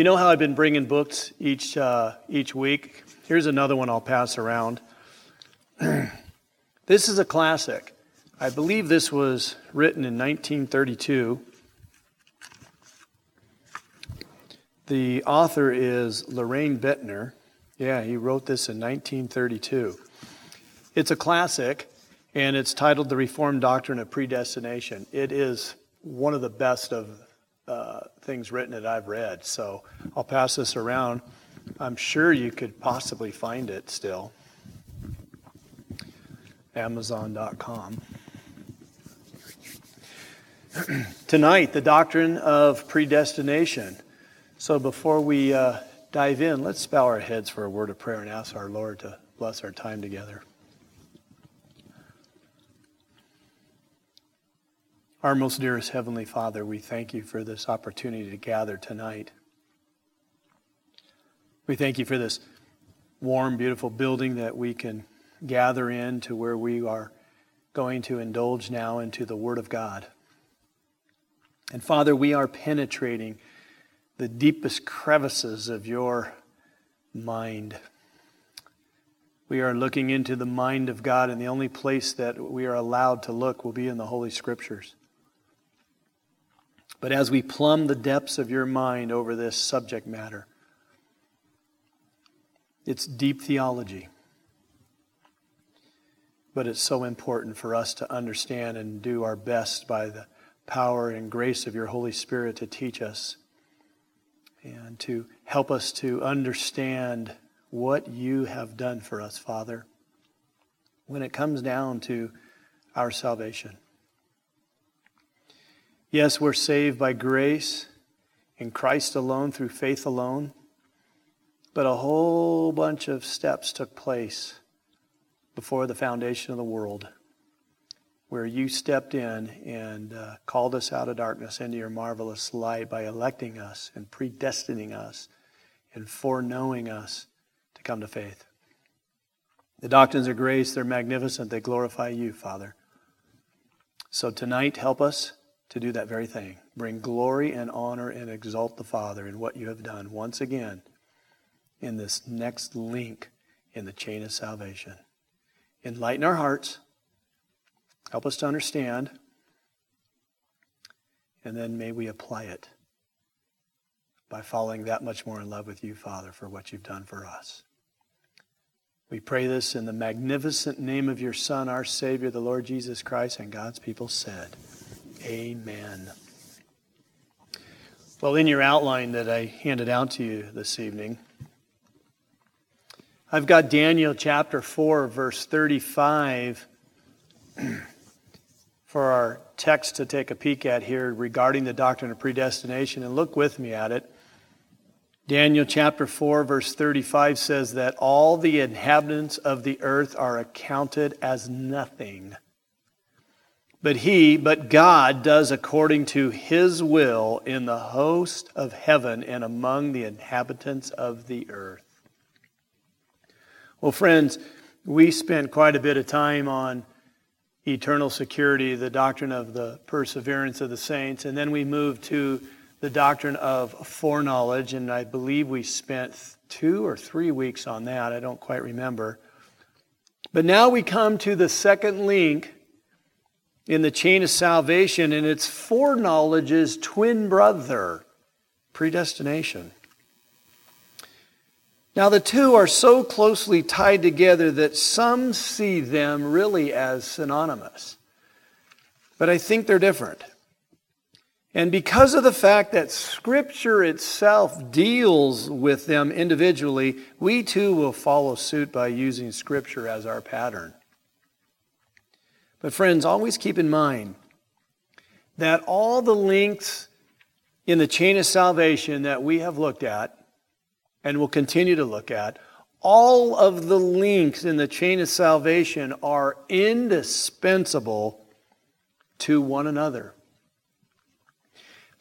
You know how I've been bringing books each, uh, each week? Here's another one I'll pass around. this is a classic. I believe this was written in 1932. The author is Loraine Boettner. Yeah, he wrote this in 1932. It's a classic, and it's titled The Reformed Doctrine of Predestination. It is one of the best of uh, things written that I've read. So I'll pass this around. I'm sure you could possibly find it still. Amazon.com. Tonight, the doctrine of predestination. So before we uh, dive in, let's bow our heads for a word of prayer and ask our Lord to bless our time together. Our most dearest Heavenly Father, we thank you for this opportunity to gather tonight. We thank you for this warm, beautiful building that we can gather in to where we are going to indulge now into the Word of God. And Father, we are penetrating the deepest crevices of your mind. We are looking into the mind of God, and the only place that we are allowed to look will be in the Holy Scriptures. But as we plumb the depths of your mind over this subject matter, it's deep theology. But it's so important for us to understand and do our best by the power and grace of your Holy Spirit to teach us and to help us to understand what you have done for us, Father, when it comes down to our salvation. Yes, we're saved by grace in Christ alone through faith alone. But a whole bunch of steps took place before the foundation of the world where you stepped in and uh, called us out of darkness into your marvelous light by electing us and predestining us and foreknowing us to come to faith. The doctrines of grace, they're magnificent. They glorify you, Father. So tonight, help us to do that very thing. Bring glory and honor and exalt the Father in what you have done once again in this next link in the chain of salvation. Enlighten our hearts. Help us to understand. And then may we apply it by falling that much more in love with you, Father, for what you've done for us. We pray this in the magnificent name of your Son, our Savior, the Lord Jesus Christ, and God's people said, Amen. Well, in your outline that I handed out to you this evening, I've got Daniel chapter 4, verse 35 for our text to take a peek at here regarding the doctrine of predestination. And look with me at it. Daniel chapter 4, verse 35 says that all the inhabitants of the earth are accounted as nothing but he, but God does according to his will in the host of heaven and among the inhabitants of the earth. Well, friends, we spent quite a bit of time on eternal security, the doctrine of the perseverance of the saints, and then we moved to the doctrine of foreknowledge, and I believe we spent two or three weeks on that. I don't quite remember. But now we come to the second link in the chain of salvation, and it's foreknowledge's twin brother, predestination. Now, the two are so closely tied together that some see them really as synonymous. But I think they're different. And because of the fact that Scripture itself deals with them individually, we too will follow suit by using Scripture as our pattern. But, friends, always keep in mind that all the links in the chain of salvation that we have looked at and we'll continue to look at, all of the links in the chain of salvation are indispensable to one another.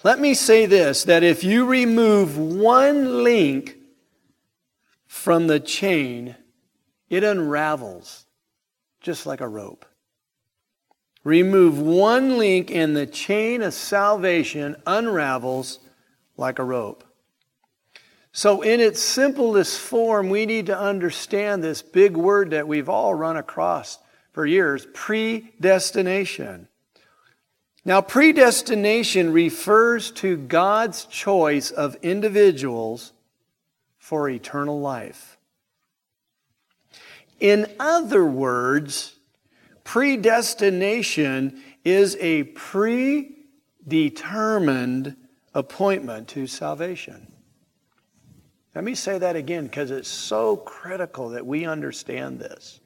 Let me say this that if you remove one link from the chain, it unravels just like a rope. Remove one link and the chain of salvation unravels like a rope. So, in its simplest form, we need to understand this big word that we've all run across for years predestination. Now, predestination refers to God's choice of individuals for eternal life. In other words, predestination is a predetermined appointment to salvation. Let me say that again because it's so critical that we understand this.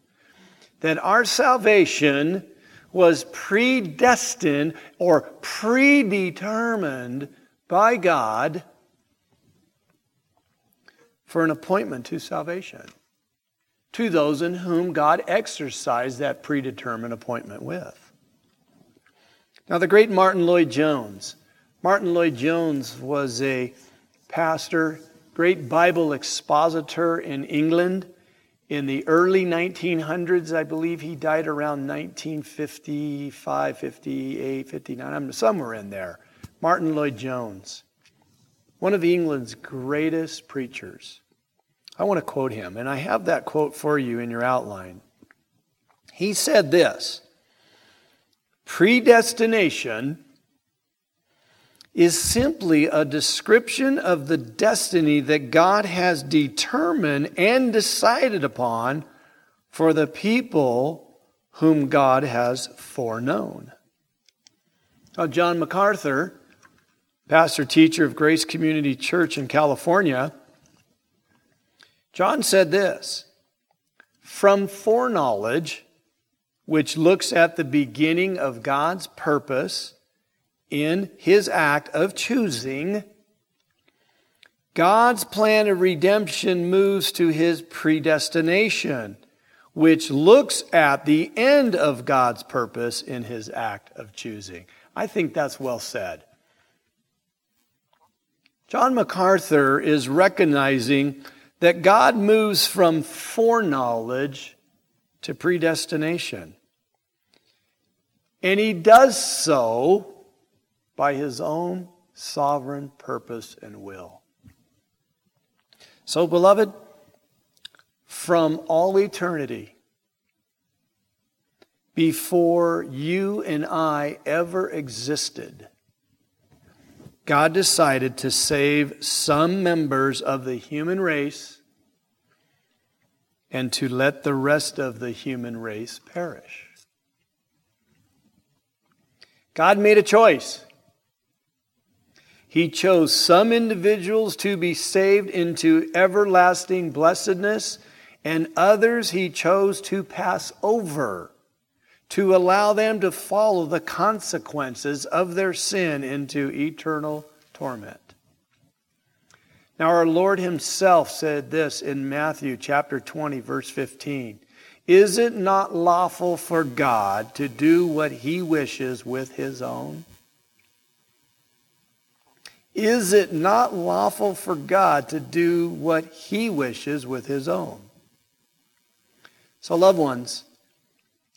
That our salvation was predestined or predetermined by God for an appointment to salvation to those in whom God exercised that predetermined appointment with. Now, the great Martyn Lloyd-Jones. Martyn Lloyd-Jones was a pastor great Bible expositor in England in the early 1900s. I believe he died around 1955, 58, 59, I'm somewhere in there. Martyn Lloyd-Jones, one of England's greatest preachers. I want to quote him, and I have that quote for you in your outline. He said this Predestination is simply a description of the destiny that God has determined and decided upon for the people whom God has foreknown. Now, John MacArthur, pastor teacher of Grace Community Church in California, John said this From foreknowledge, which looks at the beginning of God's purpose in his act of choosing, God's plan of redemption moves to his predestination, which looks at the end of God's purpose in his act of choosing. I think that's well said. John MacArthur is recognizing that God moves from foreknowledge to predestination. And he does so by his own sovereign purpose and will. So, beloved, from all eternity, before you and I ever existed, God decided to save some members of the human race and to let the rest of the human race perish. God made a choice. He chose some individuals to be saved into everlasting blessedness, and others he chose to pass over, to allow them to follow the consequences of their sin into eternal torment. Now, our Lord Himself said this in Matthew chapter 20, verse 15 Is it not lawful for God to do what He wishes with His own? Is it not lawful for God to do what he wishes with his own? So, loved ones,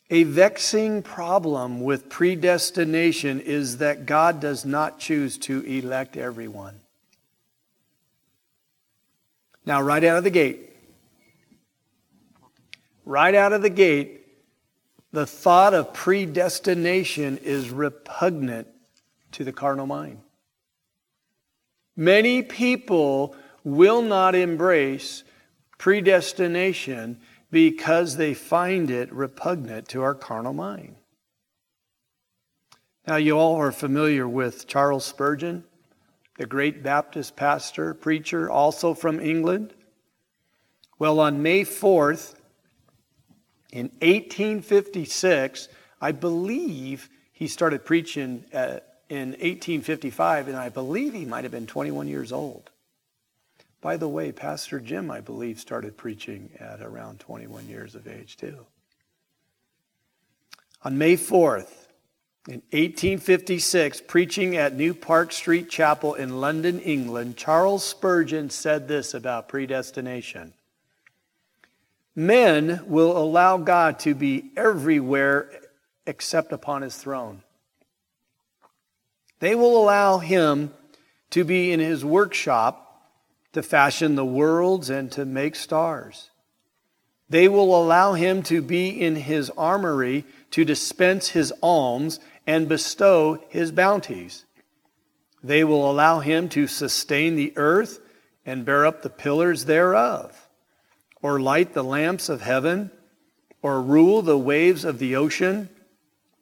a vexing problem with predestination is that God does not choose to elect everyone. Now, right out of the gate, right out of the gate, the thought of predestination is repugnant to the carnal mind. Many people will not embrace predestination because they find it repugnant to our carnal mind. Now, you all are familiar with Charles Spurgeon, the great Baptist pastor, preacher, also from England. Well, on May 4th, in 1856, I believe he started preaching at in 1855, and I believe he might have been 21 years old. By the way, Pastor Jim, I believe, started preaching at around 21 years of age, too. On May 4th, in 1856, preaching at New Park Street Chapel in London, England, Charles Spurgeon said this about predestination Men will allow God to be everywhere except upon his throne. They will allow him to be in his workshop to fashion the worlds and to make stars. They will allow him to be in his armory to dispense his alms and bestow his bounties. They will allow him to sustain the earth and bear up the pillars thereof, or light the lamps of heaven, or rule the waves of the ocean.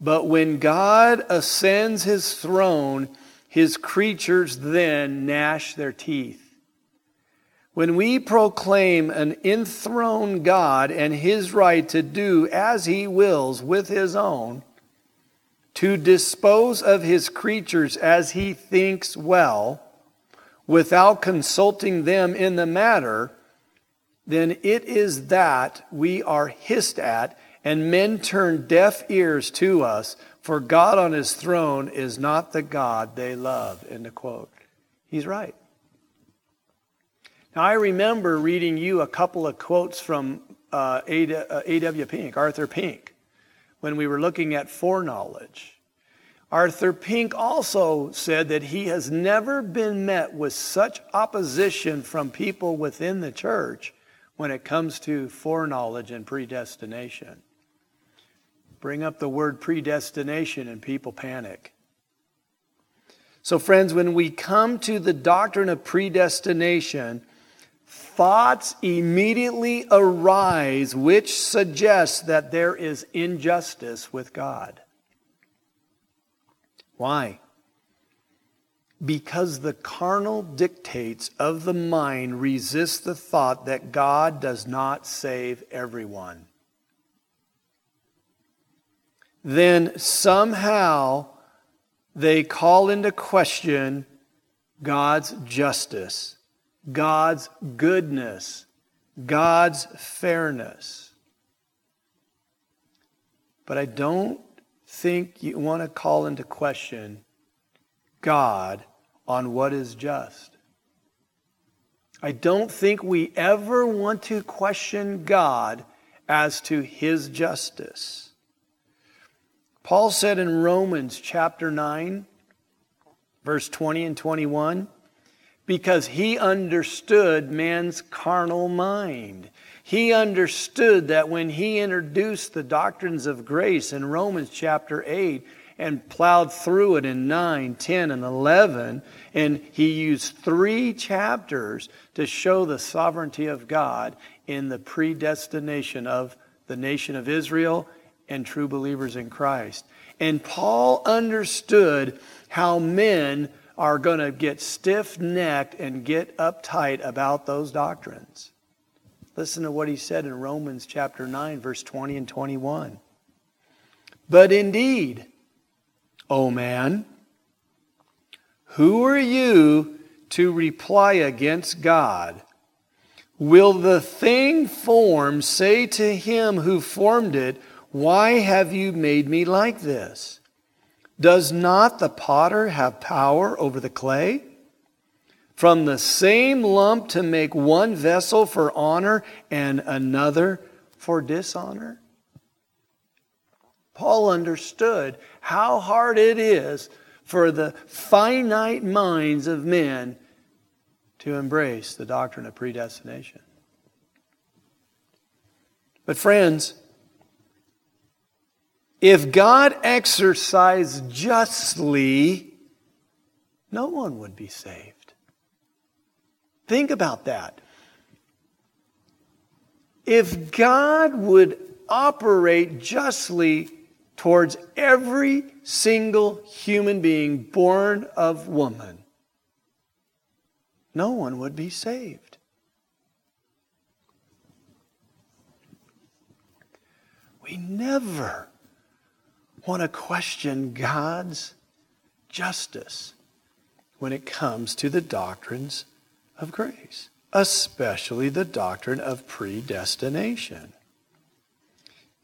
But when God ascends his throne, his creatures then gnash their teeth. When we proclaim an enthroned God and his right to do as he wills with his own, to dispose of his creatures as he thinks well, without consulting them in the matter, then it is that we are hissed at, and men turn deaf ears to us, for God on his throne is not the God they love. End of quote. He's right. Now, I remember reading you a couple of quotes from uh, A.W. Uh, Pink, Arthur Pink, when we were looking at foreknowledge. Arthur Pink also said that he has never been met with such opposition from people within the church when it comes to foreknowledge and predestination. Bring up the word predestination and people panic. So, friends, when we come to the doctrine of predestination, thoughts immediately arise which suggest that there is injustice with God. Why? Because the carnal dictates of the mind resist the thought that God does not save everyone. Then somehow they call into question God's justice God's goodness, God's fairness. But I don't think you want to call into question God on what is just. I don't think we ever want to question God as to his justice. Paul said in Romans chapter 9, verse 20 and 21, because he understood man's carnal mind. He understood that when he introduced the doctrines of grace in Romans chapter 8 and plowed through it in 9, 10, and 11, and he used three chapters to show the sovereignty of God in the predestination of the nation of Israel and true believers in Christ. And Paul understood how men are going to get stiff necked and get uptight about those doctrines. Listen to what he said in Romans chapter 9, verse 20 and 21. But indeed, O man, who are you to reply against God? Will the thing formed say to him who formed it, Why have you made me like this? Does not the potter have power over the clay? From the same lump to make one vessel for honor and another for dishonor? Paul understood how hard it is for the finite minds of men to embrace the doctrine of predestination. But, friends, if God exercised justly, no one would be saved. Think about that. If God would operate justly towards every single human being born of woman, no one would be saved. We never want to question God's justice when it comes to the doctrines of grace, especially the doctrine of predestination.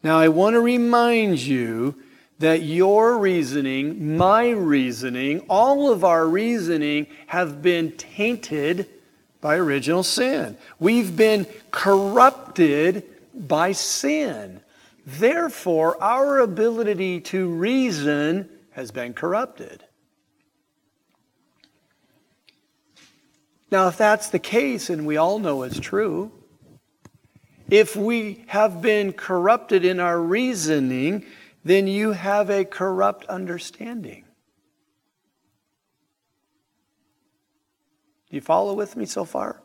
Now, I want to remind you that your reasoning, my reasoning, all of our reasoning have been tainted by original sin. We've been corrupted by sin. Therefore, our ability to reason has been corrupted. Now, if that's the case, and we all know it's true, if we have been corrupted in our reasoning, then you have a corrupt understanding. Do you follow with me so far?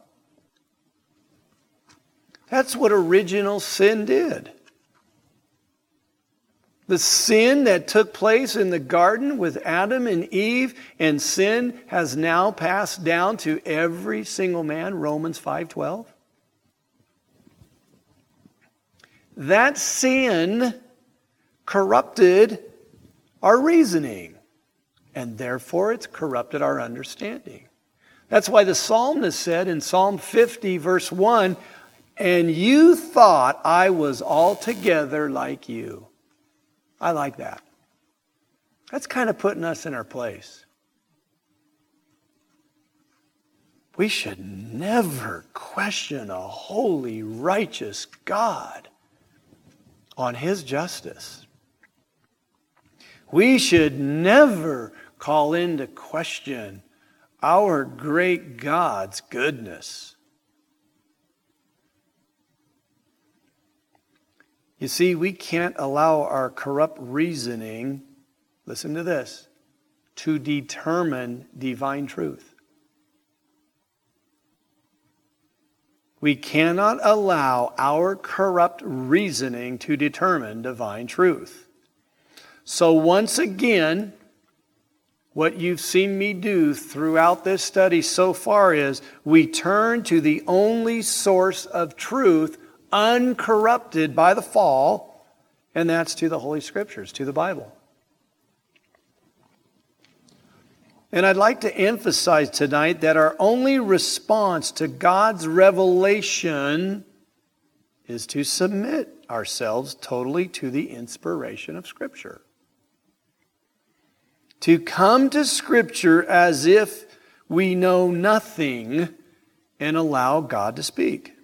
That's what original sin did. The sin that took place in the garden with Adam and Eve and sin has now passed down to every single man Romans 5:12 That sin corrupted our reasoning, and therefore it's corrupted our understanding. That's why the psalmist said in Psalm 50, verse 1 And you thought I was altogether like you. I like that. That's kind of putting us in our place. We should never question a holy, righteous God on his justice. We should never call into question our great God's goodness. You see, we can't allow our corrupt reasoning, listen to this, to determine divine truth. We cannot allow our corrupt reasoning to determine divine truth. So, once again, what you've seen me do throughout this study so far is we turn to the only source of truth uncorrupted by the fall, and that's to the Holy Scriptures, to the Bible. And I'd like to emphasize tonight that our only response to God's revelation is to submit ourselves totally to the inspiration of Scripture. To come to Scripture as if we know nothing and allow God to speak.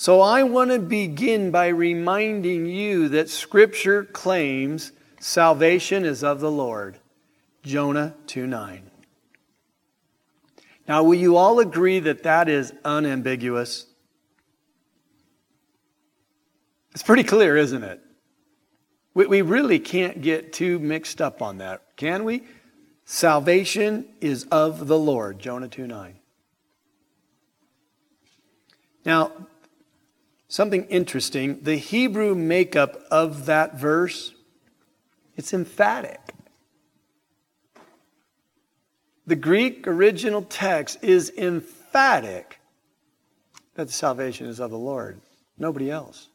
So I want to begin by reminding you that Scripture claims salvation is of the Lord. Jonah 2 9. Now, will you all agree that that is unambiguous? It's pretty clear, isn't it? We, we really can't get too mixed up on that, can we? Salvation is of the Lord, Jonah 2 9. Now, something interesting the Hebrew makeup of that verse, it's emphatic. The Greek original text is emphatic that the salvation is of the Lord, nobody else.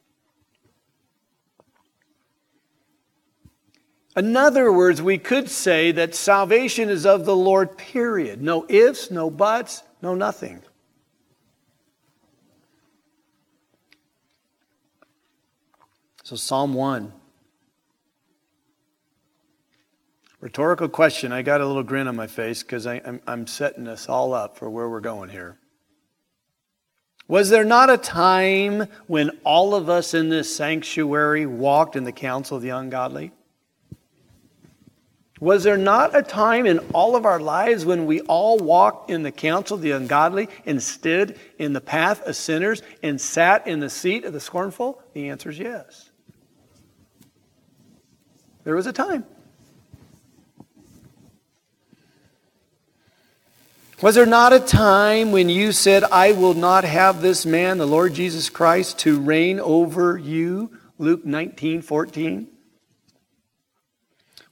In other words, we could say that salvation is of the Lord, period. No ifs, no buts, no nothing. So, Psalm 1. Rhetorical question. I got a little grin on my face because I'm, I'm setting us all up for where we're going here. Was there not a time when all of us in this sanctuary walked in the counsel of the ungodly? Was there not a time in all of our lives when we all walked in the counsel of the ungodly and stood in the path of sinners and sat in the seat of the scornful? The answer is yes. There was a time. Was there not a time when you said, I will not have this man, the Lord Jesus Christ, to reign over you? Luke 19 14.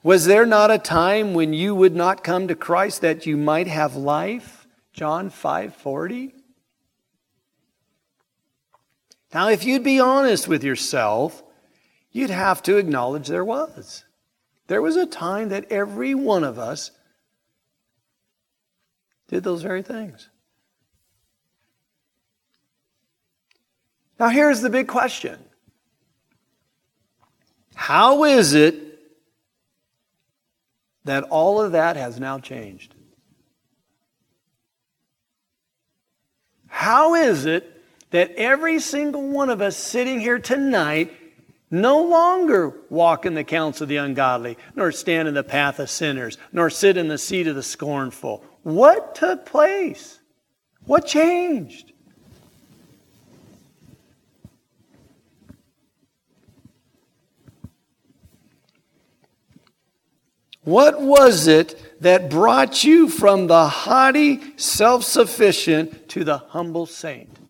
Was there not a time when you would not come to Christ that you might have life? John 5 40. Now, if you'd be honest with yourself, you'd have to acknowledge there was. There was a time that every one of us did those very things. Now, here's the big question How is it that all of that has now changed? How is it that every single one of us sitting here tonight no longer walk in the counsel of the ungodly, nor stand in the path of sinners, nor sit in the seat of the scornful? What took place? What changed? What was it that brought you from the haughty, self sufficient to the humble saint?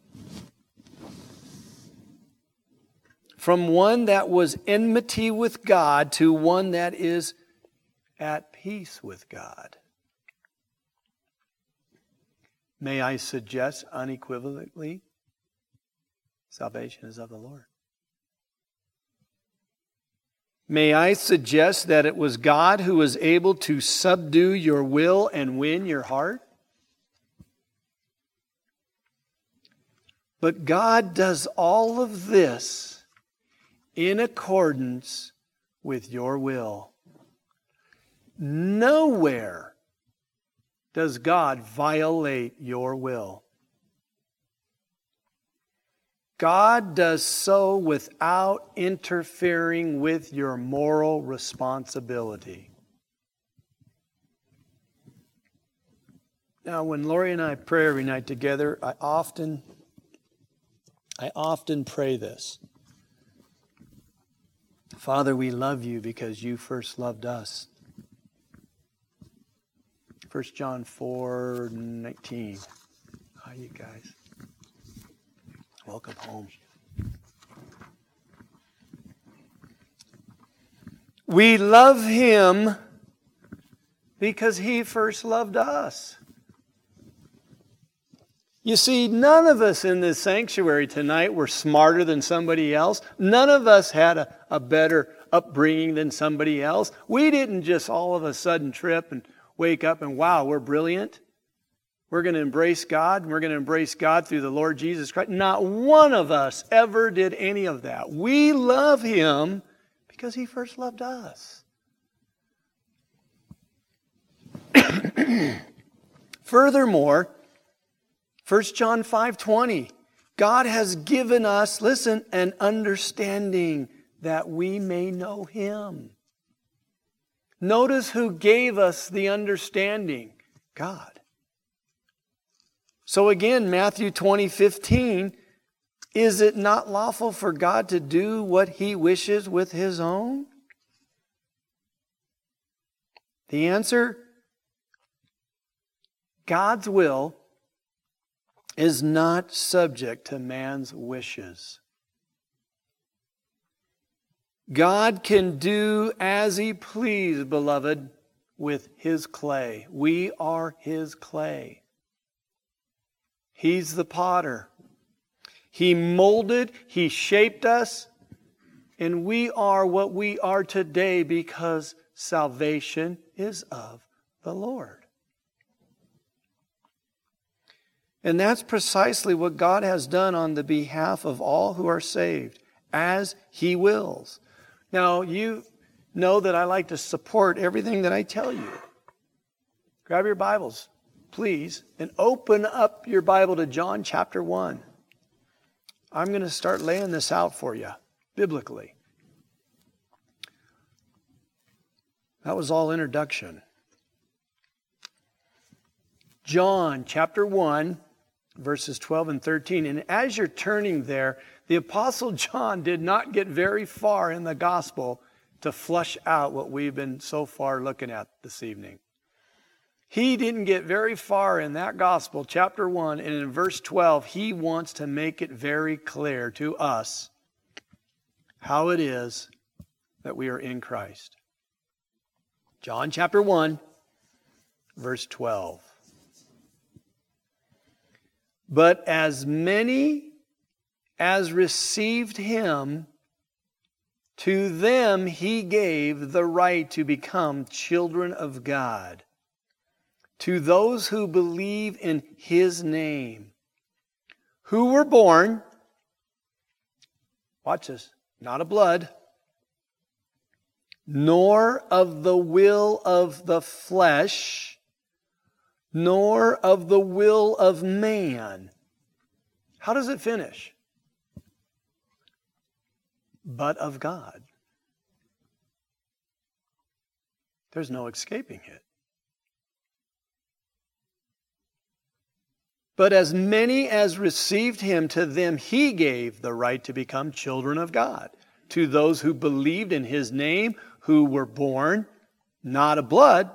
From one that was enmity with God to one that is at peace with God. May I suggest unequivocally salvation is of the Lord. May I suggest that it was God who was able to subdue your will and win your heart? But God does all of this in accordance with your will. Nowhere does God violate your will. God does so without interfering with your moral responsibility. Now, when Lori and I pray every night together, I often, I often pray this. Father, we love you because you first loved us. 1 John 4 19. Hi, you guys. Welcome home. We love him because he first loved us. You see, none of us in this sanctuary tonight were smarter than somebody else. None of us had a, a, better upbringing than somebody else. We didn't just all of a sudden trip and wake up and wow, we're brilliant. We're going to embrace God, and we're going to embrace God through the Lord Jesus Christ. Not one of us ever did any of that. We love Him because He first loved us. Furthermore, 1 John 5:20 God has given us listen an understanding that we may know him. Notice who gave us the understanding? God. So again, Matthew 20, 15, is it not lawful for God to do what he wishes with his own? The answer God's will is not subject to man's wishes. God can do as he please, beloved, with his clay. We are his clay. He's the potter. He molded, He shaped us, and we are what we are today because salvation is of the Lord. And that's precisely what God has done on the behalf of all who are saved, as He wills. Now, you know that I like to support everything that I tell you. Grab your Bibles please, and open up your Bible to John chapter 1. I'm going to start laying this out for you biblically. That was all introduction. John chapter 1, verses 12 and 13. And as you're turning there, the Apostle John did not get very far in the gospel to flush out what we've been so far looking at this evening. He didn't get very far in that gospel, chapter 1, and in verse 12, he wants to make it very clear to us how it is that we are in Christ. John chapter 1, verse 12. But as many as received him, to them he gave the right to become children of God to those who believe in his name, who were born watch this, not of blood, nor of the will of the flesh, nor of the will of man. How does it finish? But of God. There's no escaping it. But as many as received him, to them he gave the right to become children of God. To those who believed in his name, who were born not of blood,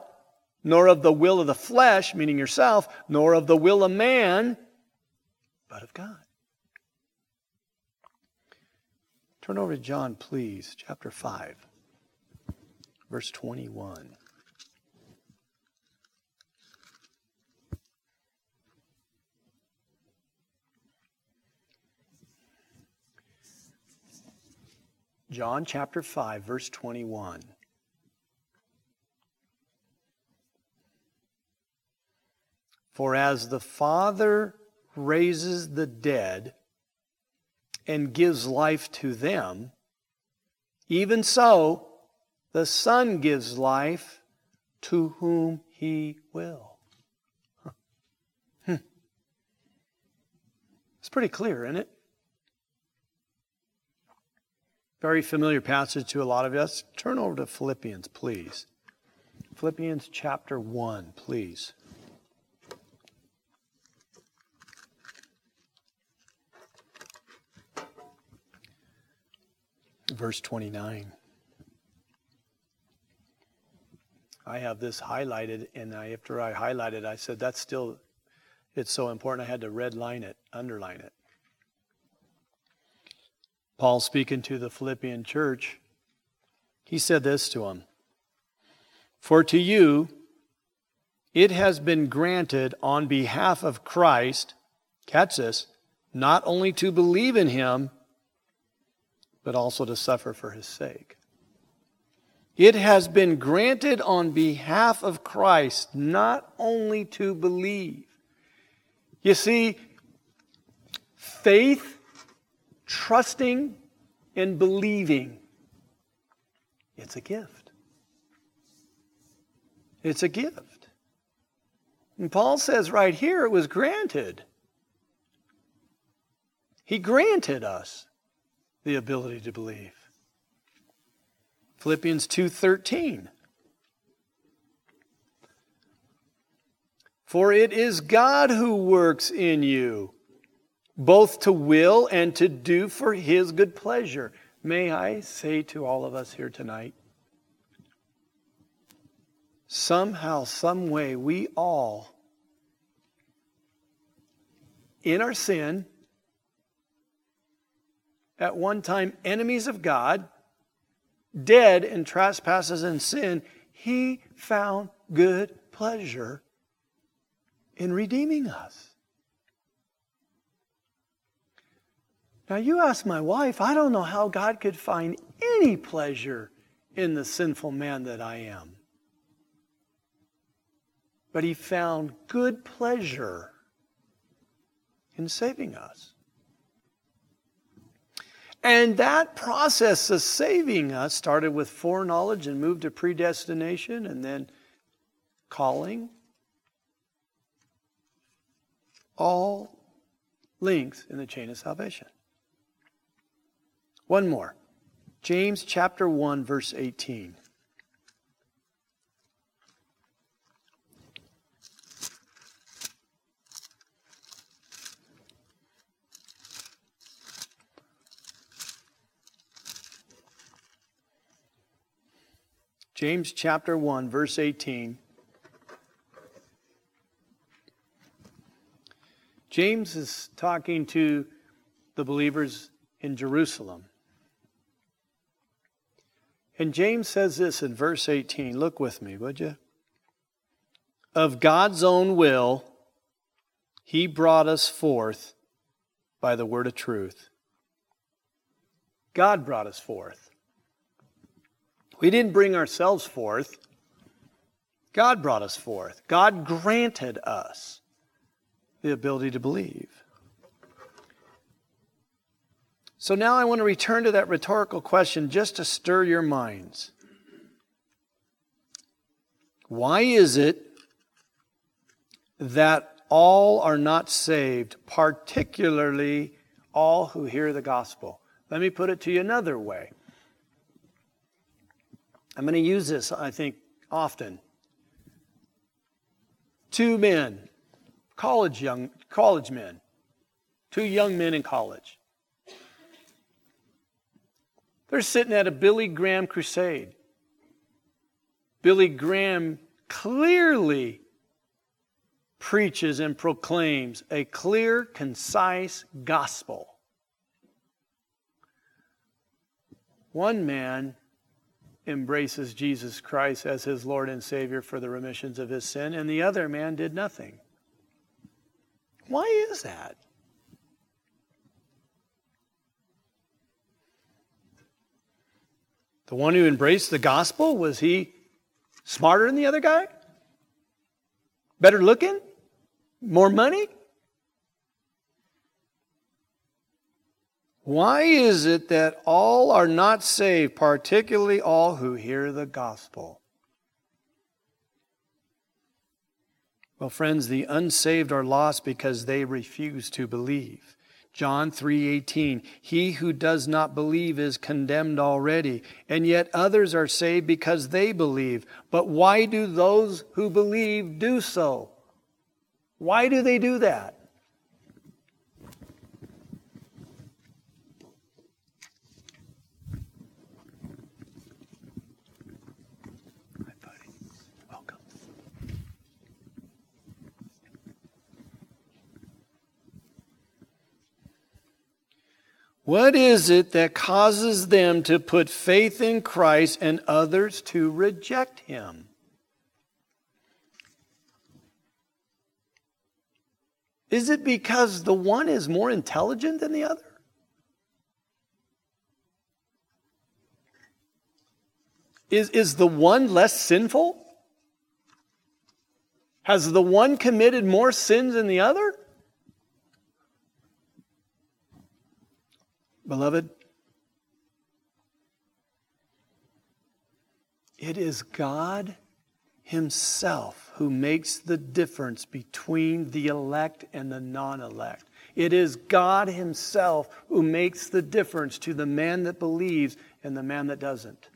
nor of the will of the flesh, meaning yourself, nor of the will of man, but of God. Turn over to John, please, chapter 5, verse 21. John chapter 5, verse 21. For as the Father raises the dead and gives life to them, even so the Son gives life to whom he will. Hmm. It's pretty clear, isn't it? Very familiar passage to a lot of us. Turn over to Philippians, please. Philippians chapter 1, please. Verse 29. I have this highlighted, and I, after I highlighted, I said, that's still, it's so important. I had to red line it, underline it. Paul speaking to the Philippian church, he said this to them For to you it has been granted on behalf of Christ, catch this, not only to believe in him, but also to suffer for his sake. It has been granted on behalf of Christ not only to believe. You see, faith trusting and believing, it's a gift. It's a gift. And Paul says right here it was granted. He granted us the ability to believe. Philippians 2:13 For it is God who works in you both to will and to do for his good pleasure. May I say to all of us here tonight, somehow, some way, we all, in our sin, at one time enemies of God, dead in trespasses and sin, he found good pleasure in redeeming us. Now, you ask my wife, I don't know how God could find any pleasure in the sinful man that I am. But he found good pleasure in saving us. And that process of saving us started with foreknowledge and moved to predestination and then calling. All links in the chain of salvation. One more. James chapter 1, verse 18. James chapter 1, verse 18. James is talking to the believers in Jerusalem. And James says this in verse 18. Look with me, would you? Of God's own will, he brought us forth by the word of truth. God brought us forth. We didn't bring ourselves forth. God brought us forth. God granted us the ability to believe. So now I want to return to that rhetorical question just to stir your minds. Why is it that all are not saved, particularly all who hear the gospel? Let me put it to you another way. I'm going to use this, I think, often. Two men, college young college men, two young men in college. They're sitting at a Billy Graham crusade. Billy Graham clearly preaches and proclaims a clear, concise gospel. One man embraces Jesus Christ as his Lord and Savior for the remissions of his sin, and the other man did nothing. Why is that? The one who embraced the gospel, was he smarter than the other guy? Better looking? More money? Why is it that all are not saved, particularly all who hear the gospel? Well, friends, the unsaved are lost because they refuse to believe. John 3:18 He who does not believe is condemned already and yet others are saved because they believe but why do those who believe do so Why do they do that What is it that causes them to put faith in Christ and others to reject him? Is it because the one is more intelligent than the other? Is, is the one less sinful? Has the one committed more sins than the other? Beloved, it is God Himself who makes the difference between the elect and the non elect. It is God Himself who makes the difference to the man that believes and the man that doesn't.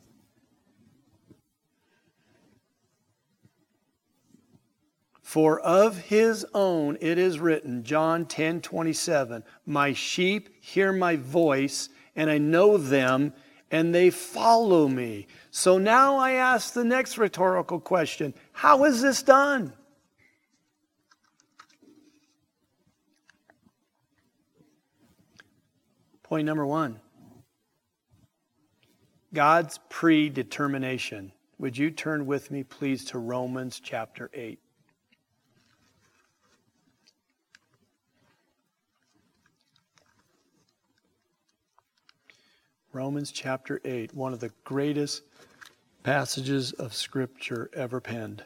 For of his own it is written, John 10 27, My sheep hear my voice, and I know them, and they follow me. So now I ask the next rhetorical question How is this done? Point number one God's predetermination. Would you turn with me, please, to Romans chapter 8? Romans chapter 8, one of the greatest passages of Scripture ever penned.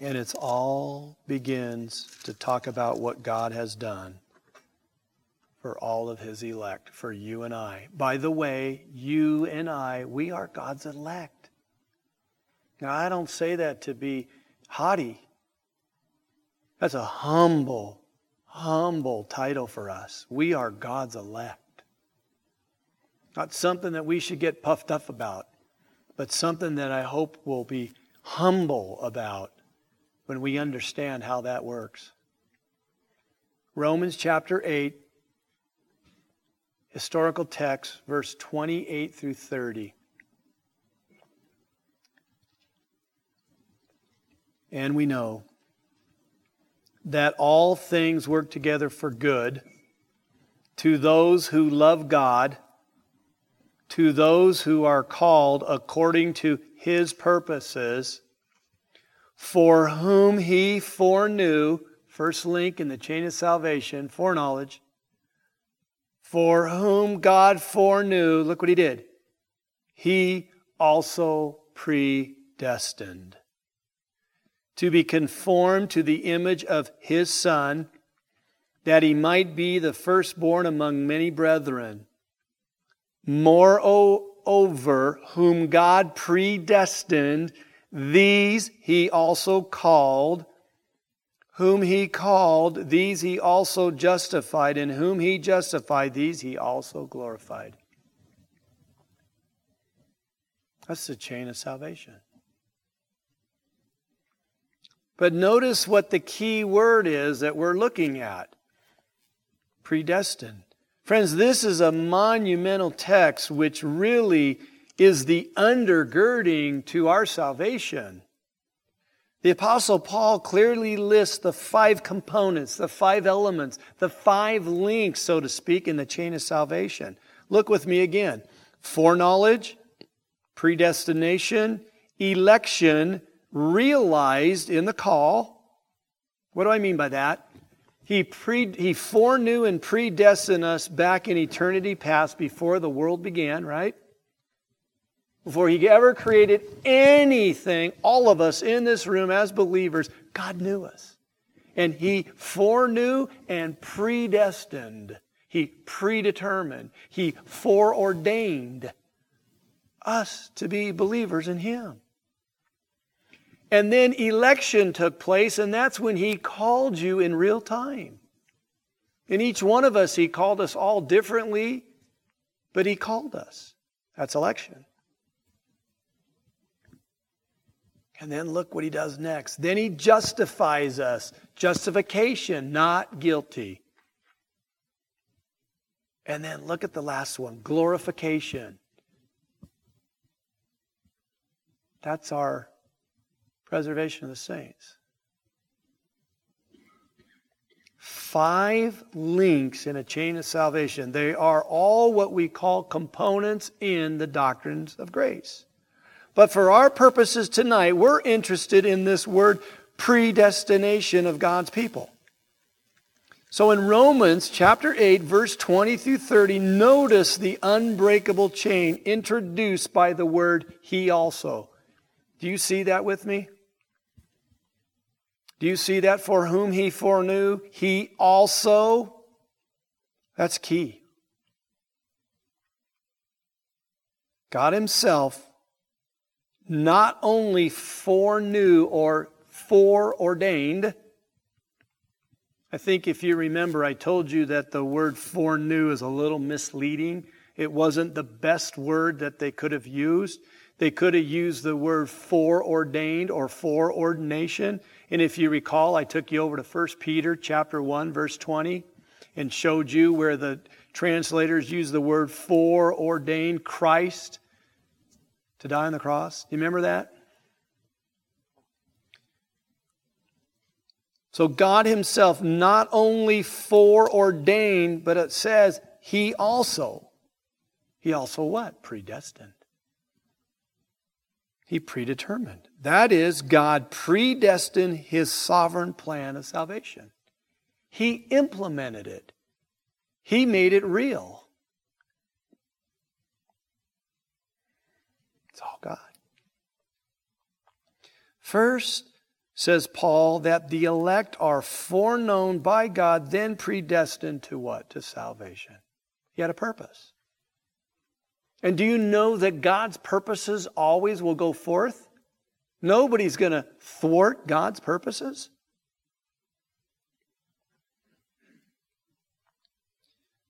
And it's all begins to talk about what God has done for all of his elect, for you and I. By the way, you and I, we are God's elect. Now, I don't say that to be haughty. That's a humble, humble title for us. We are God's elect. Not something that we should get puffed up about, but something that I hope we'll be humble about when we understand how that works. Romans chapter 8, historical text, verse 28 through 30. And we know that all things work together for good to those who love God, to those who are called according to his purposes, for whom he foreknew, first link in the chain of salvation, foreknowledge, for whom God foreknew, look what he did. He also predestined to be conformed to the image of his Son, that he might be the firstborn among many brethren. Moreover, whom God predestined, these he also called. Whom he called, these he also justified, and whom he justified, these he also glorified. That's the chain of salvation. But notice what the key word is that we're looking at predestined. Friends, this is a monumental text which really is the undergirding to our salvation. The Apostle Paul clearly lists the five components, the five elements, the five links, so to speak, in the chain of salvation. Look with me again foreknowledge, predestination, election, realized in the call. What do I mean by that? He, pre, he foreknew and predestined us back in eternity past before the world began, right? Before he ever created anything, all of us in this room as believers, God knew us. And he foreknew and predestined. He predetermined. He foreordained us to be believers in him. And then election took place, and that's when He called you in real time. In each one of us, He called us all differently, but He called us. That's election. And then look what He does next. Then He justifies us. Justification, not guilty. And then look at the last one glorification. That's our preservation of the saints. Five links in a chain of salvation. They are all what we call components in the doctrines of grace. But for our purposes tonight, we're interested in this word predestination of God's people. So in Romans chapter 8, verse 20 through 30, notice the unbreakable chain introduced by the word he also. Do you see that with me? Do you see that? For whom he foreknew, he also. That's key. God Himself not only foreknew or foreordained. I think if you remember, I told you that the word foreknew is a little misleading. It wasn't the best word that they could have used. They could have used the word foreordained or foreordination. And if you recall, I took you over to 1 Peter chapter 1 verse 20 and showed you where the translators use the word foreordained Christ to die on the cross. Do you remember that? So God himself not only foreordained, but it says he also he also what? Predestined. He predetermined. That is, God predestined his sovereign plan of salvation. He implemented it, he made it real. It's all God. First, says Paul, that the elect are foreknown by God, then predestined to what? To salvation. He had a purpose. And do you know that God's purposes always will go forth? Nobody's going to thwart God's purposes.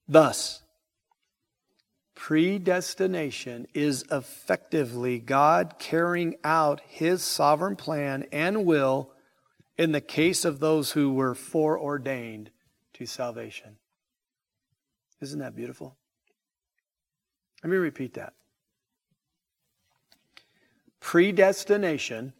Thus, predestination is effectively God carrying out his sovereign plan and will in the case of those who were foreordained to salvation. Isn't that beautiful? Let me repeat that. Predestination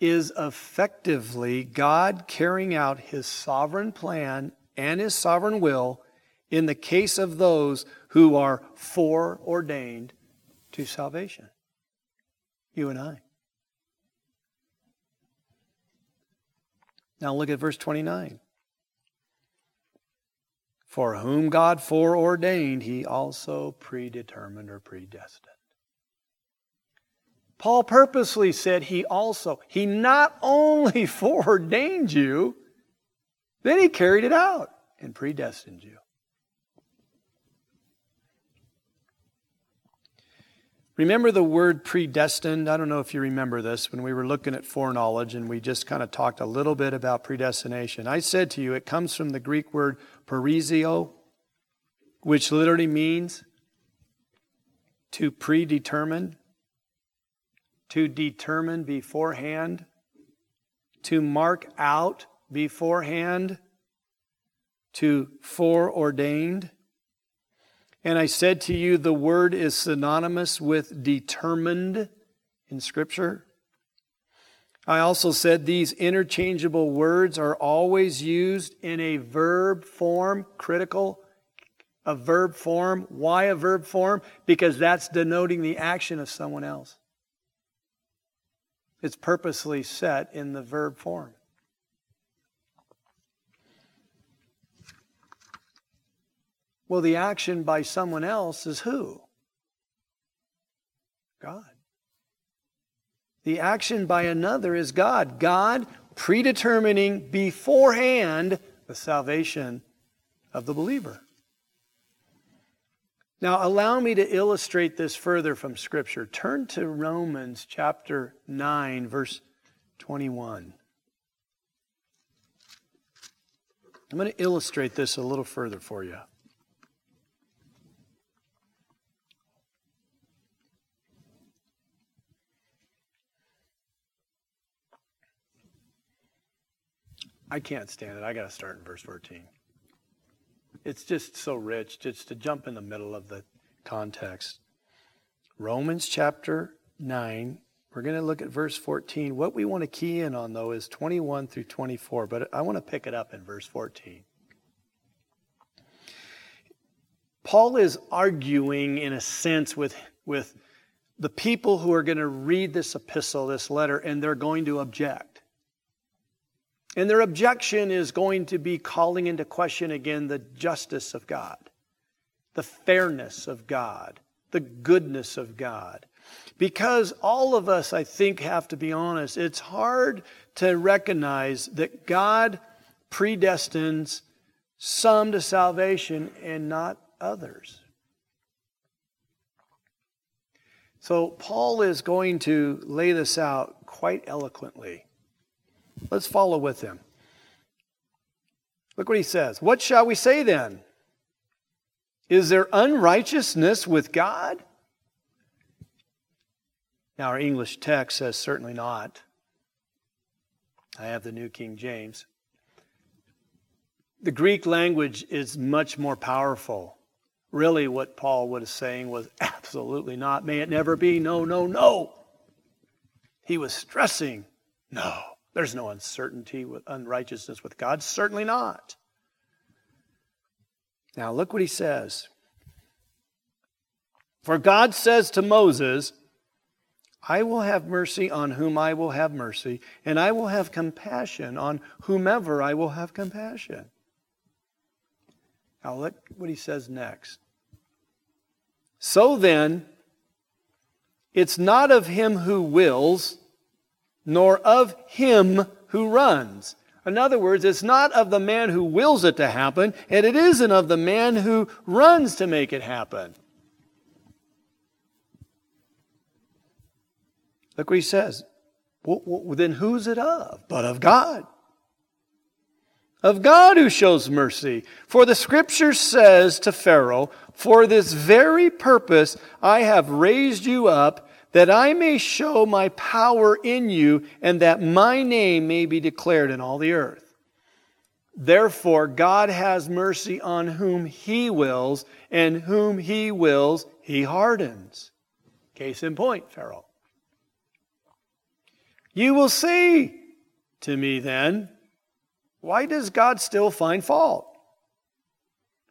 is effectively God carrying out his sovereign plan and his sovereign will in the case of those who are foreordained to salvation. You and I. Now look at verse 29. For whom God foreordained, he also predetermined or predestined. Paul purposely said he also, he not only foreordained you, then he carried it out and predestined you. Remember the word predestined? I don't know if you remember this when we were looking at foreknowledge and we just kind of talked a little bit about predestination. I said to you, it comes from the Greek word prorisio, which literally means to predetermine to determine beforehand, to mark out beforehand, to foreordained. And I said to you, the word is synonymous with determined in Scripture. I also said these interchangeable words are always used in a verb form, critical, a verb form. Why a verb form? Because that's denoting the action of someone else. It's purposely set in the verb form. Well, the action by someone else is who? God. The action by another is God. God predetermining beforehand the salvation of the believer. Now, allow me to illustrate this further from Scripture. Turn to Romans chapter 9, verse 21. I'm going to illustrate this a little further for you. I can't stand it. I got to start in verse 14 it's just so rich just to jump in the middle of the context. Romans chapter 9, we're going to look at verse 14. What we want to key in on, though, is 21 through 24, but I want to pick it up in verse 14. Paul is arguing, in a sense, with, with the people who are going to read this epistle, this letter, and they're going to object. And their objection is going to be calling into question again the justice of God, the fairness of God, the goodness of God. Because all of us, I think, have to be honest, it's hard to recognize that God predestines some to salvation and not others. So, Paul is going to lay this out quite eloquently. Let's follow with him. Look what he says. What shall we say then? Is there unrighteousness with God? Now, our English text says certainly not. I have the New King James. The Greek language is much more powerful. Really, what Paul was saying was absolutely not. May it never be. No, no, no. He was stressing, no. There's no uncertainty with unrighteousness with God. Certainly not. Now, look what he says. For God says to Moses, I will have mercy on whom I will have mercy, and I will have compassion on whomever I will have compassion. Now, look what he says next. So then, it's not of him who wills nor of him who runs. In other words, it's not of the man who wills it to happen, and it isn't of the man who runs to make it happen. Look what he says. Well, well, then who's it of? But of God. Of God who shows mercy. For the scripture says to Pharaoh, For this very purpose I have raised you up that I may show my power in you, and that my name may be declared in all the earth. Therefore, God has mercy on whom he wills, and whom he wills, he hardens. Case in point, Pharaoh. You will see to me then, why does God still find fault?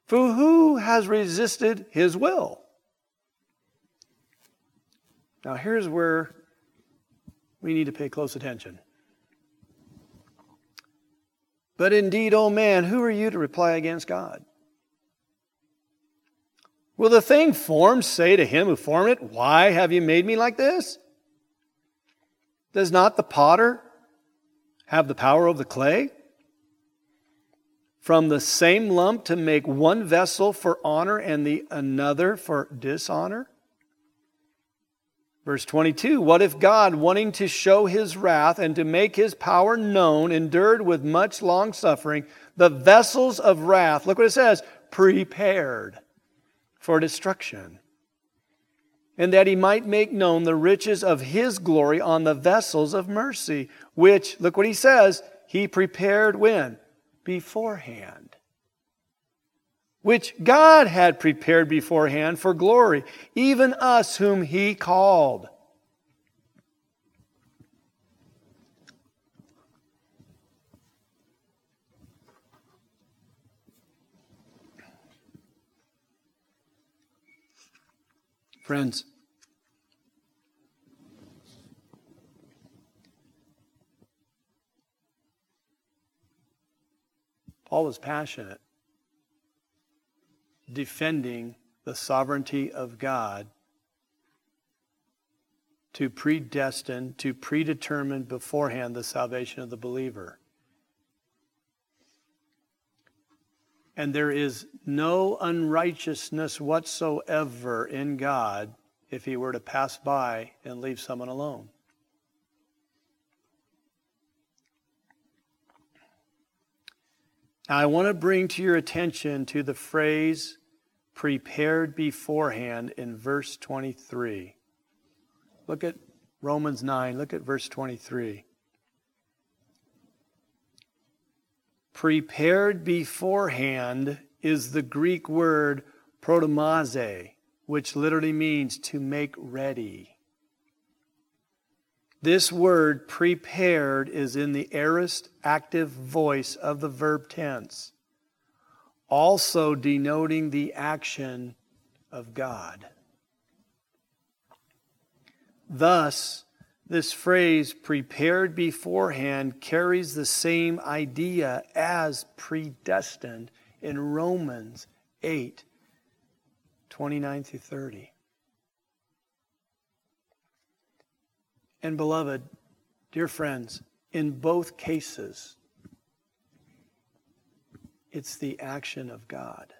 For who has resisted his will? Now, here's where we need to pay close attention. But indeed, O oh man, who are you to reply against God? Will the thing formed say to him who formed it, Why have you made me like this? Does not the potter have the power of the clay? From the same lump to make one vessel for honor and the another for dishonor? Verse 22 What if God, wanting to show his wrath and to make his power known, endured with much long suffering the vessels of wrath? Look what it says prepared for destruction. And that he might make known the riches of his glory on the vessels of mercy, which, look what he says, he prepared when? Beforehand which God had prepared beforehand for glory, even us whom He called. Friends, Paul was passionate defending the sovereignty of God to predestine, to predetermine beforehand the salvation of the believer. And there is no unrighteousness whatsoever in God if he were to pass by and leave someone alone. Now, I want to bring to your attention to the phrase prepared beforehand in verse 23. Look at Romans 9, look at verse 23. Prepared beforehand is the Greek word protomaze, which literally means to make ready. This word prepared is in the aorist active voice of the verb tense also denoting the action of God. Thus, this phrase, prepared beforehand, carries the same idea as predestined in Romans 8 29 through 30. And, beloved, dear friends, in both cases, it's the action of God.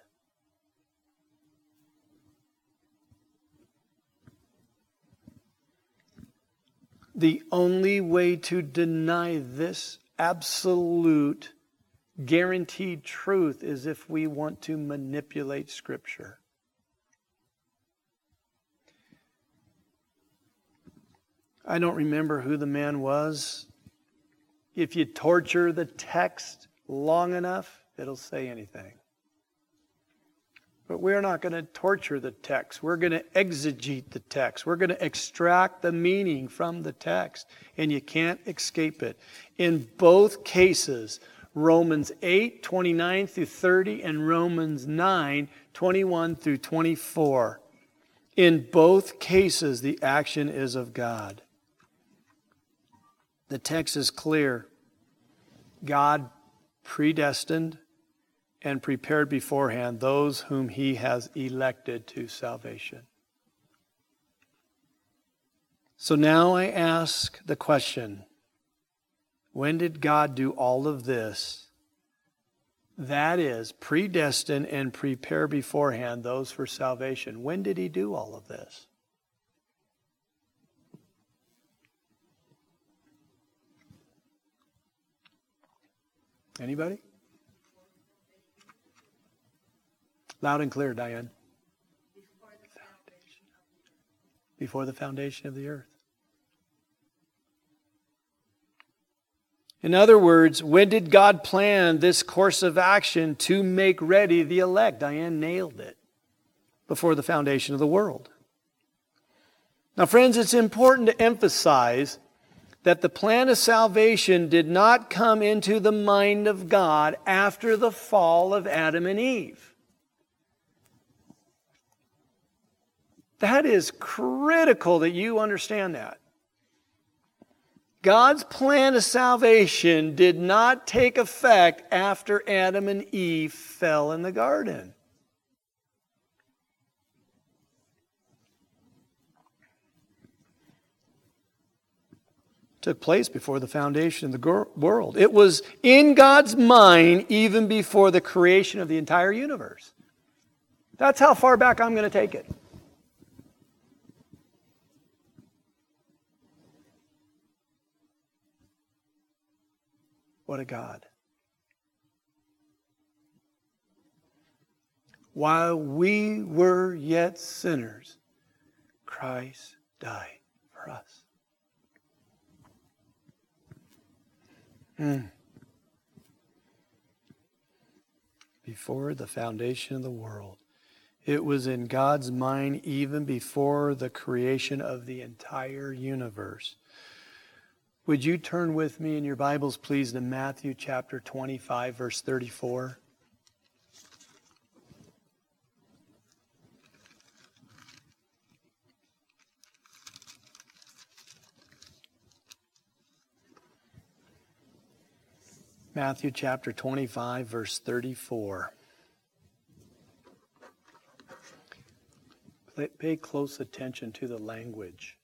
The only way to deny this absolute guaranteed truth is if we want to manipulate Scripture. I don't remember who the man was. If you torture the text long enough, it'll say anything. But we're not going to torture the text. We're going to exegete the text. We're going to extract the meaning from the text, and you can't escape it. In both cases, Romans 8, 29 through 30, and Romans 9, 21 through 24. In both cases, the action is of God. The text is clear God predestined and prepared beforehand those whom he has elected to salvation. So now I ask the question when did God do all of this? That is, predestine and prepare beforehand those for salvation. When did he do all of this? Anybody? Loud and clear, Diane. Before the foundation of the earth. In other words, when did God plan this course of action to make ready the elect? Diane nailed it. Before the foundation of the world. Now, friends, it's important to emphasize that the plan of salvation did not come into the mind of God after the fall of Adam and Eve. That is critical that you understand that. God's plan of salvation did not take effect after Adam and Eve fell in the garden. took place before the foundation of the world. It was in God's mind even before the creation of the entire universe. That's how far back I'm going to take it. What a God. While we were yet sinners, Christ died for us. Mm. Before the foundation of the world, it was in God's mind even before the creation of the entire universe. Would you turn with me in your Bibles, please, to Matthew chapter 25, verse 34? Matthew chapter 25, verse 34. Pay close attention to the language.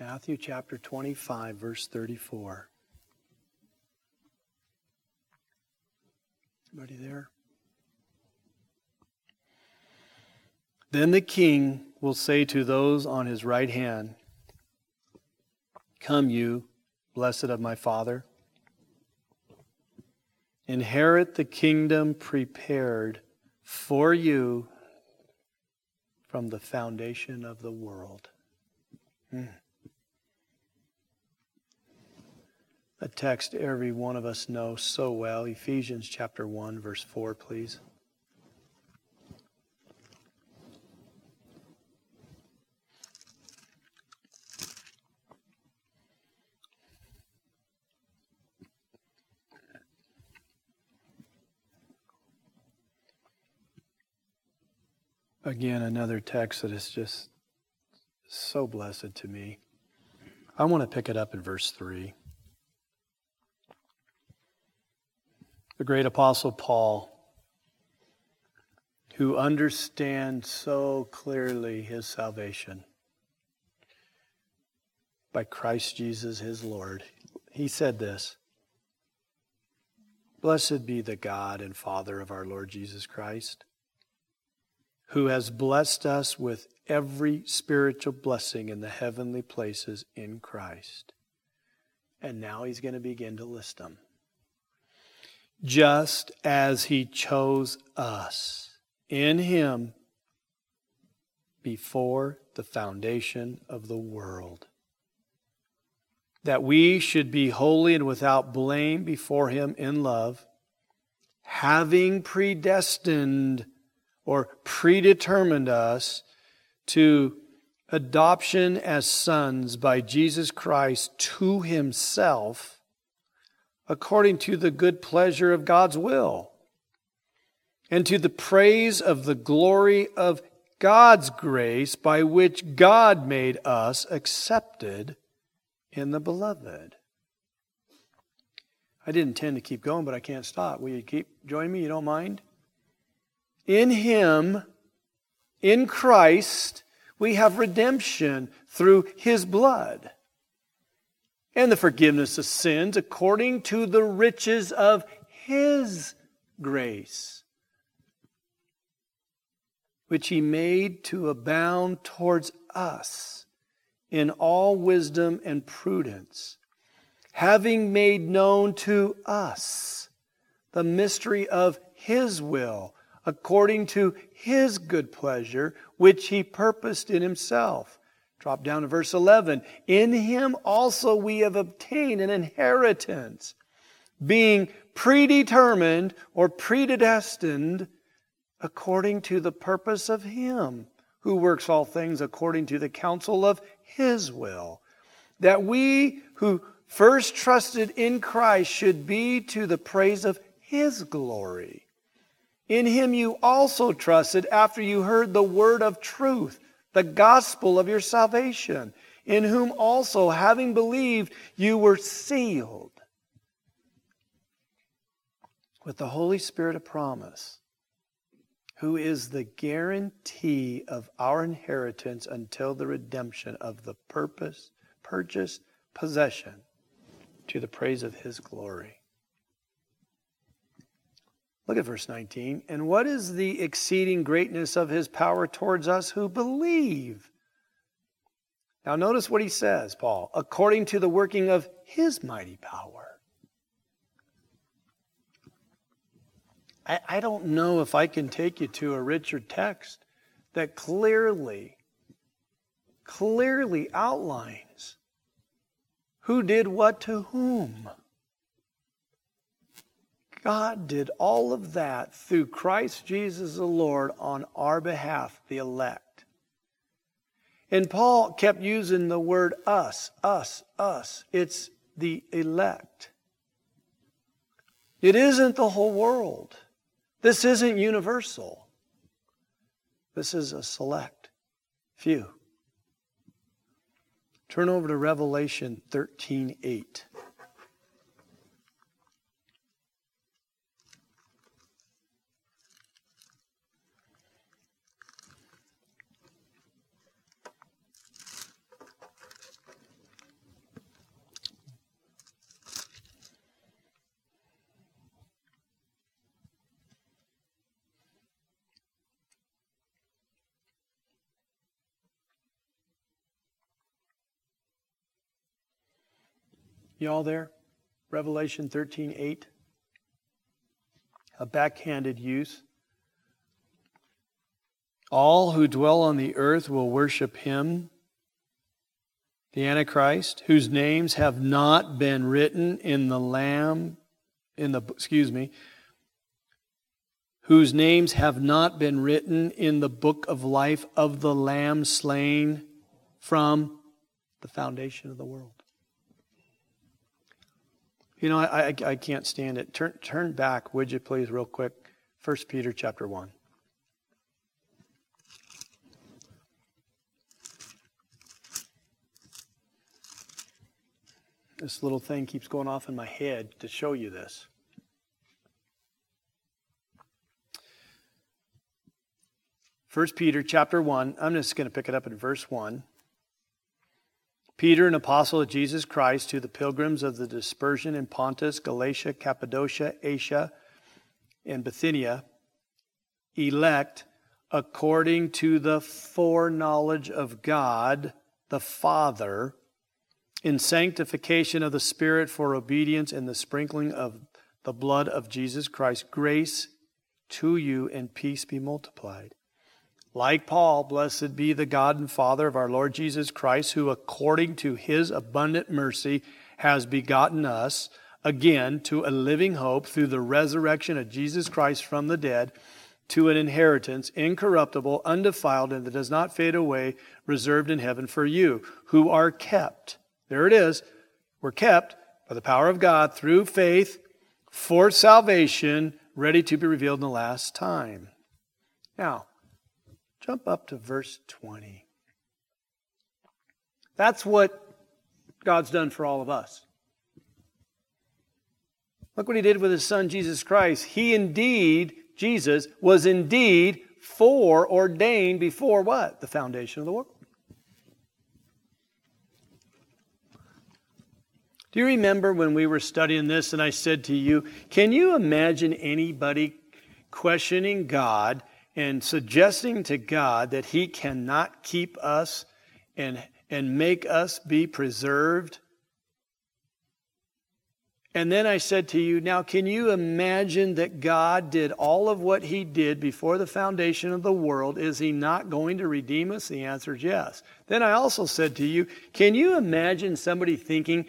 Matthew chapter 25, verse 34. Anybody there? Then the king will say to those on his right hand, Come, you, blessed of my Father, inherit the kingdom prepared for you from the foundation of the world. Hmm. A text every one of us knows so well Ephesians chapter 1, verse 4, please. Again, another text that is just so blessed to me. I want to pick it up in verse 3. The great apostle Paul, who understands so clearly his salvation by Christ Jesus his Lord, he said this Blessed be the God and Father of our Lord Jesus Christ who has blessed us with every spiritual blessing in the heavenly places in Christ. And now he's going to begin to list them. Just as he chose us in him before the foundation of the world, that we should be holy and without blame before him in love, having predestined or predetermined us to adoption as sons by Jesus Christ to himself according to the good pleasure of God's will and to the praise of the glory of God's grace by which God made us accepted in the beloved. I didn't intend to keep going, but I can't stop. Will you keep joining me? You don't mind? In Him, in Christ, we have redemption through His blood and the forgiveness of sins according to the riches of His grace, which He made to abound towards us in all wisdom and prudence, having made known to us the mystery of His will according to his good pleasure, which he purposed in himself. Drop down to verse 11. In him also we have obtained an inheritance, being predetermined or predestined according to the purpose of him who works all things according to the counsel of his will. That we who first trusted in Christ should be to the praise of his glory. In him you also trusted after you heard the word of truth, the gospel of your salvation, in whom also, having believed, you were sealed with the Holy Spirit of promise, who is the guarantee of our inheritance until the redemption of the purpose, purchased possession to the praise of his glory. Look at verse 19. And what is the exceeding greatness of his power towards us who believe? Now, notice what he says, Paul, according to the working of his mighty power. I, I don't know if I can take you to a richer text that clearly, clearly outlines who did what to whom. God did all of that through Christ Jesus the Lord on our behalf, the elect. And Paul kept using the word us, us, us. It's the elect. It isn't the whole world. This isn't universal. This is a select few. Turn over to Revelation 13 8. You all there? Revelation 13 8. A backhanded use. All who dwell on the earth will worship him, the Antichrist, whose names have not been written in the Lamb, in the, excuse me, whose names have not been written in the book of life of the Lamb slain from the foundation of the world. You know, I, I, I, can't stand it. Turn, turn back, would you please, real quick. 1 Peter chapter 1. This little thing keeps going off in my head to show you this. First Peter chapter 1, I'm just going to pick it up in verse 1. Peter, an apostle of Jesus Christ, to the pilgrims of the dispersion in Pontus, Galatia, Cappadocia, Asia, and Bithynia, elect according to the foreknowledge of God the Father, in sanctification of the Spirit for obedience and the sprinkling of the blood of Jesus Christ, grace to you and peace be multiplied. Like Paul, blessed be the God and Father of our Lord Jesus Christ, who according to his abundant mercy has begotten us again to a living hope through the resurrection of Jesus Christ from the dead to an inheritance incorruptible, undefiled, and that does not fade away, reserved in heaven for you, who are kept. There it is. We're kept by the power of God through faith for salvation, ready to be revealed in the last time. Now, Jump up to verse 20. That's what God's done for all of us. Look what he did with his son Jesus Christ. He indeed, Jesus, was indeed foreordained before what? The foundation of the world. Do you remember when we were studying this and I said to you, can you imagine anybody questioning God and suggesting to God that He cannot keep us and, and make us be preserved. And then I said to you, now can you imagine that God did all of what He did before the foundation of the world? Is He not going to redeem us? The answer is yes. Then I also said to you, can you imagine somebody thinking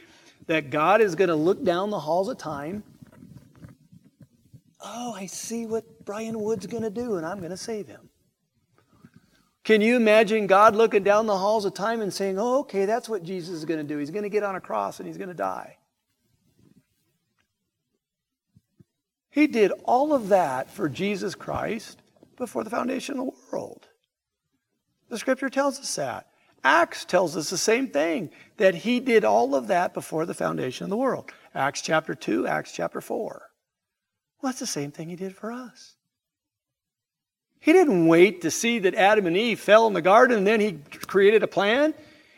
that God is going to look down the halls of time oh, I see what Brian Wood's going to do, and I'm going to save him. Can you imagine God looking down the halls of time and saying, oh, okay, that's what Jesus is going to do? He's going to get on a cross and he's going to die. He did all of that for Jesus Christ before the foundation of the world. The scripture tells us that. Acts tells us the same thing, that he did all of that before the foundation of the world. Acts chapter 2, Acts chapter 4. Well, that's the same thing he did for us. He didn't wait to see that Adam and Eve fell in the garden and then he created a plan.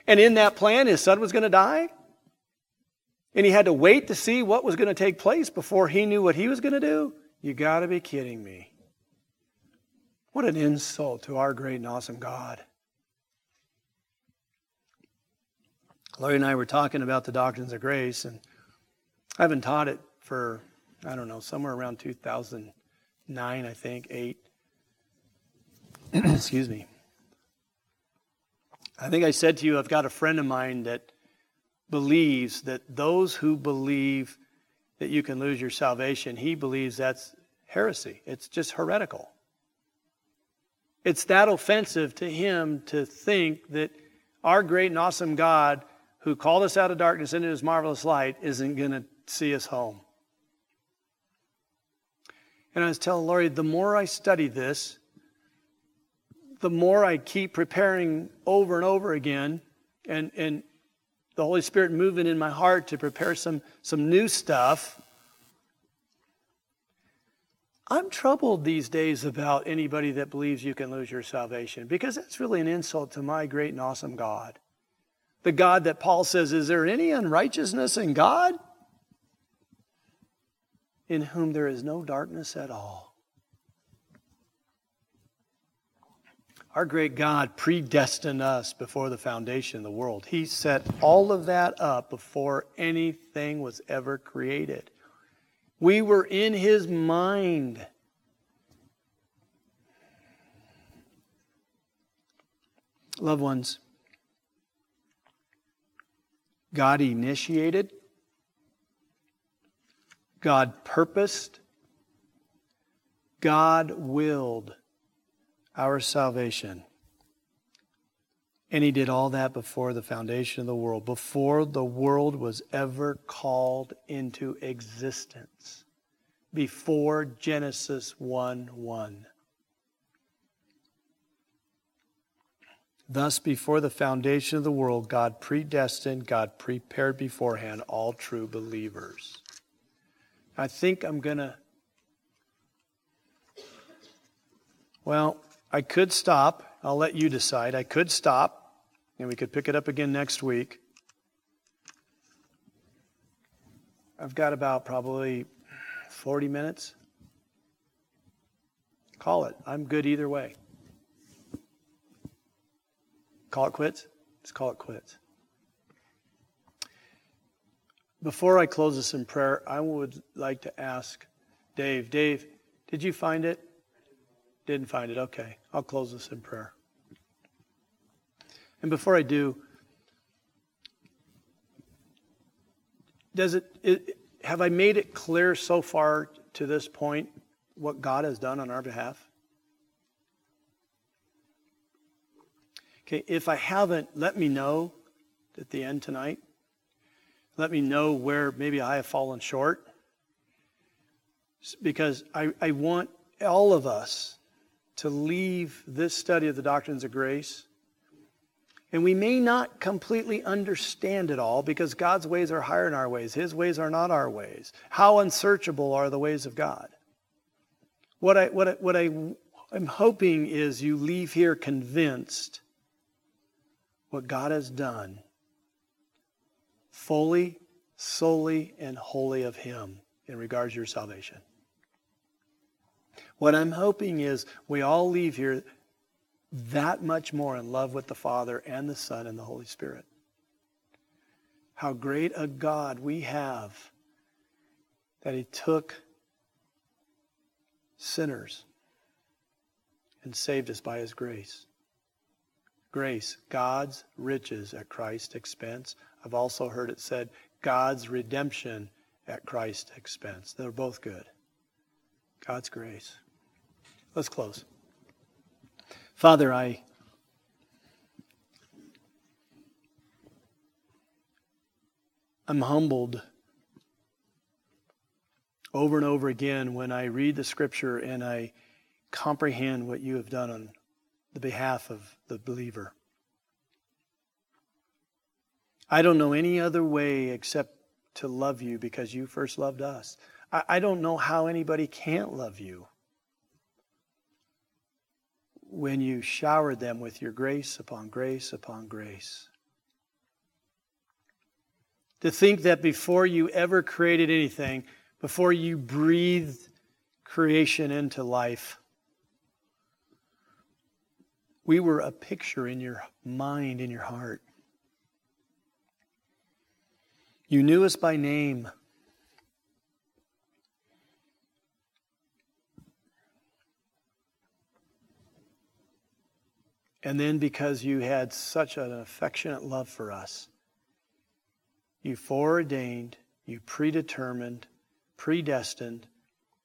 And in that plan, his son was going to die. And he had to wait to see what was going to take place before he knew what he was going to do. You got to be kidding me. What an insult to our great and awesome God. Lori and I were talking about the doctrines of grace, and I haven't taught it for, I don't know, somewhere around 2009, I think, 8. Excuse me. I think I said to you, I've got a friend of mine that believes that those who believe that you can lose your salvation, he believes that's heresy. It's just heretical. It's that offensive to him to think that our great and awesome God, who called us out of darkness into his marvelous light, isn't going to see us home. And I was telling Lori, the more I study this, the more I keep preparing over and over again, and, and the Holy Spirit moving in my heart to prepare some, some new stuff. I'm troubled these days about anybody that believes you can lose your salvation because that's really an insult to my great and awesome God. The God that Paul says, Is there any unrighteousness in God? In whom there is no darkness at all. Our great God predestined us before the foundation of the world. He set all of that up before anything was ever created. We were in His mind. Loved ones, God initiated, God purposed, God willed our salvation. And he did all that before the foundation of the world, before the world was ever called into existence, before Genesis 1 1. Thus, before the foundation of the world, God predestined, God prepared beforehand all true believers. I think I'm going to, well, I could stop. I'll let you decide. I could stop, and we could pick it up again next week. I've got about probably 40 minutes. Call it. I'm good either way. Call it quits? Let's call it quits. Before I close this in prayer, I would like to ask Dave. Dave, did you find it? Didn't find it. Okay. I'll close this in prayer. And before I do, does it, it, have I made it clear so far to this point what God has done on our behalf? Okay, if I haven't, let me know at the end tonight. Let me know where maybe I have fallen short. Because I, I want all of us to leave this study of the doctrines of grace. And we may not completely understand it all because God's ways are higher than our ways. His ways are not our ways. How unsearchable are the ways of God? What I, what I, what I am hoping is you leave here convinced what God has done fully, solely, and wholly of Him in regards to your salvation. What I'm hoping is we all leave here that much more in love with the Father and the Son and the Holy Spirit. How great a God we have that He took sinners and saved us by His grace. Grace, God's riches at Christ's expense. I've also heard it said, God's redemption at Christ's expense. They're both good. God's grace. Let's close. Father, I I'm humbled over and over again when I read the scripture and I comprehend what you have done on the behalf of the believer. I don't know any other way except to love you because you first loved us. I, I don't know how anybody can't love you. when you showered them with your grace upon grace upon grace. To think that before you ever created anything, before you breathed creation into life, we were a picture in your mind, in your heart. You knew us by name. And then, because you had such an affectionate love for us, you foreordained, you predetermined, predestined,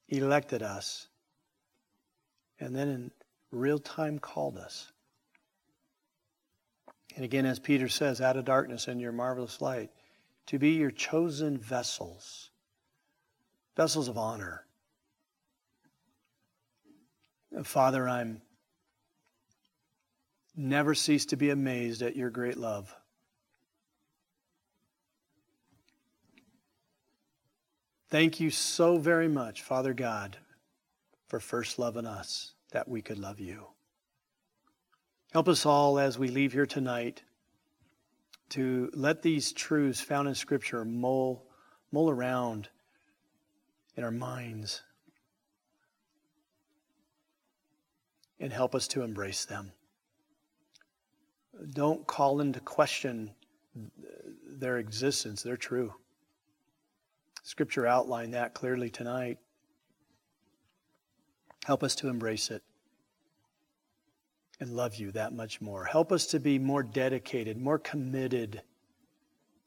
elected us, and then in real time called us. And again, as Peter says, out of darkness into your marvelous light, to be your chosen vessels, vessels of honor. Father, I'm never cease to be amazed at your great love. Thank you so very much, Father God, for first loving us that we could love you. Help us all as we leave here tonight to let these truths found in Scripture mull, mull around in our minds and help us to embrace them. Don't call into question their existence, they're true. Scripture outlined that clearly tonight. Help us to embrace it and love you that much more. Help us to be more dedicated, more committed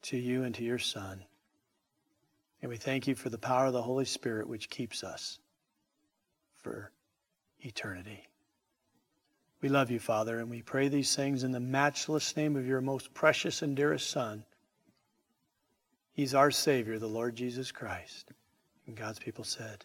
to you and to your Son. And we thank you for the power of the Holy Spirit which keeps us for eternity. We love you, Father, and we pray these things in the matchless name of your most precious and dearest Son. He's our Savior, the Lord Jesus Christ. And God's people said,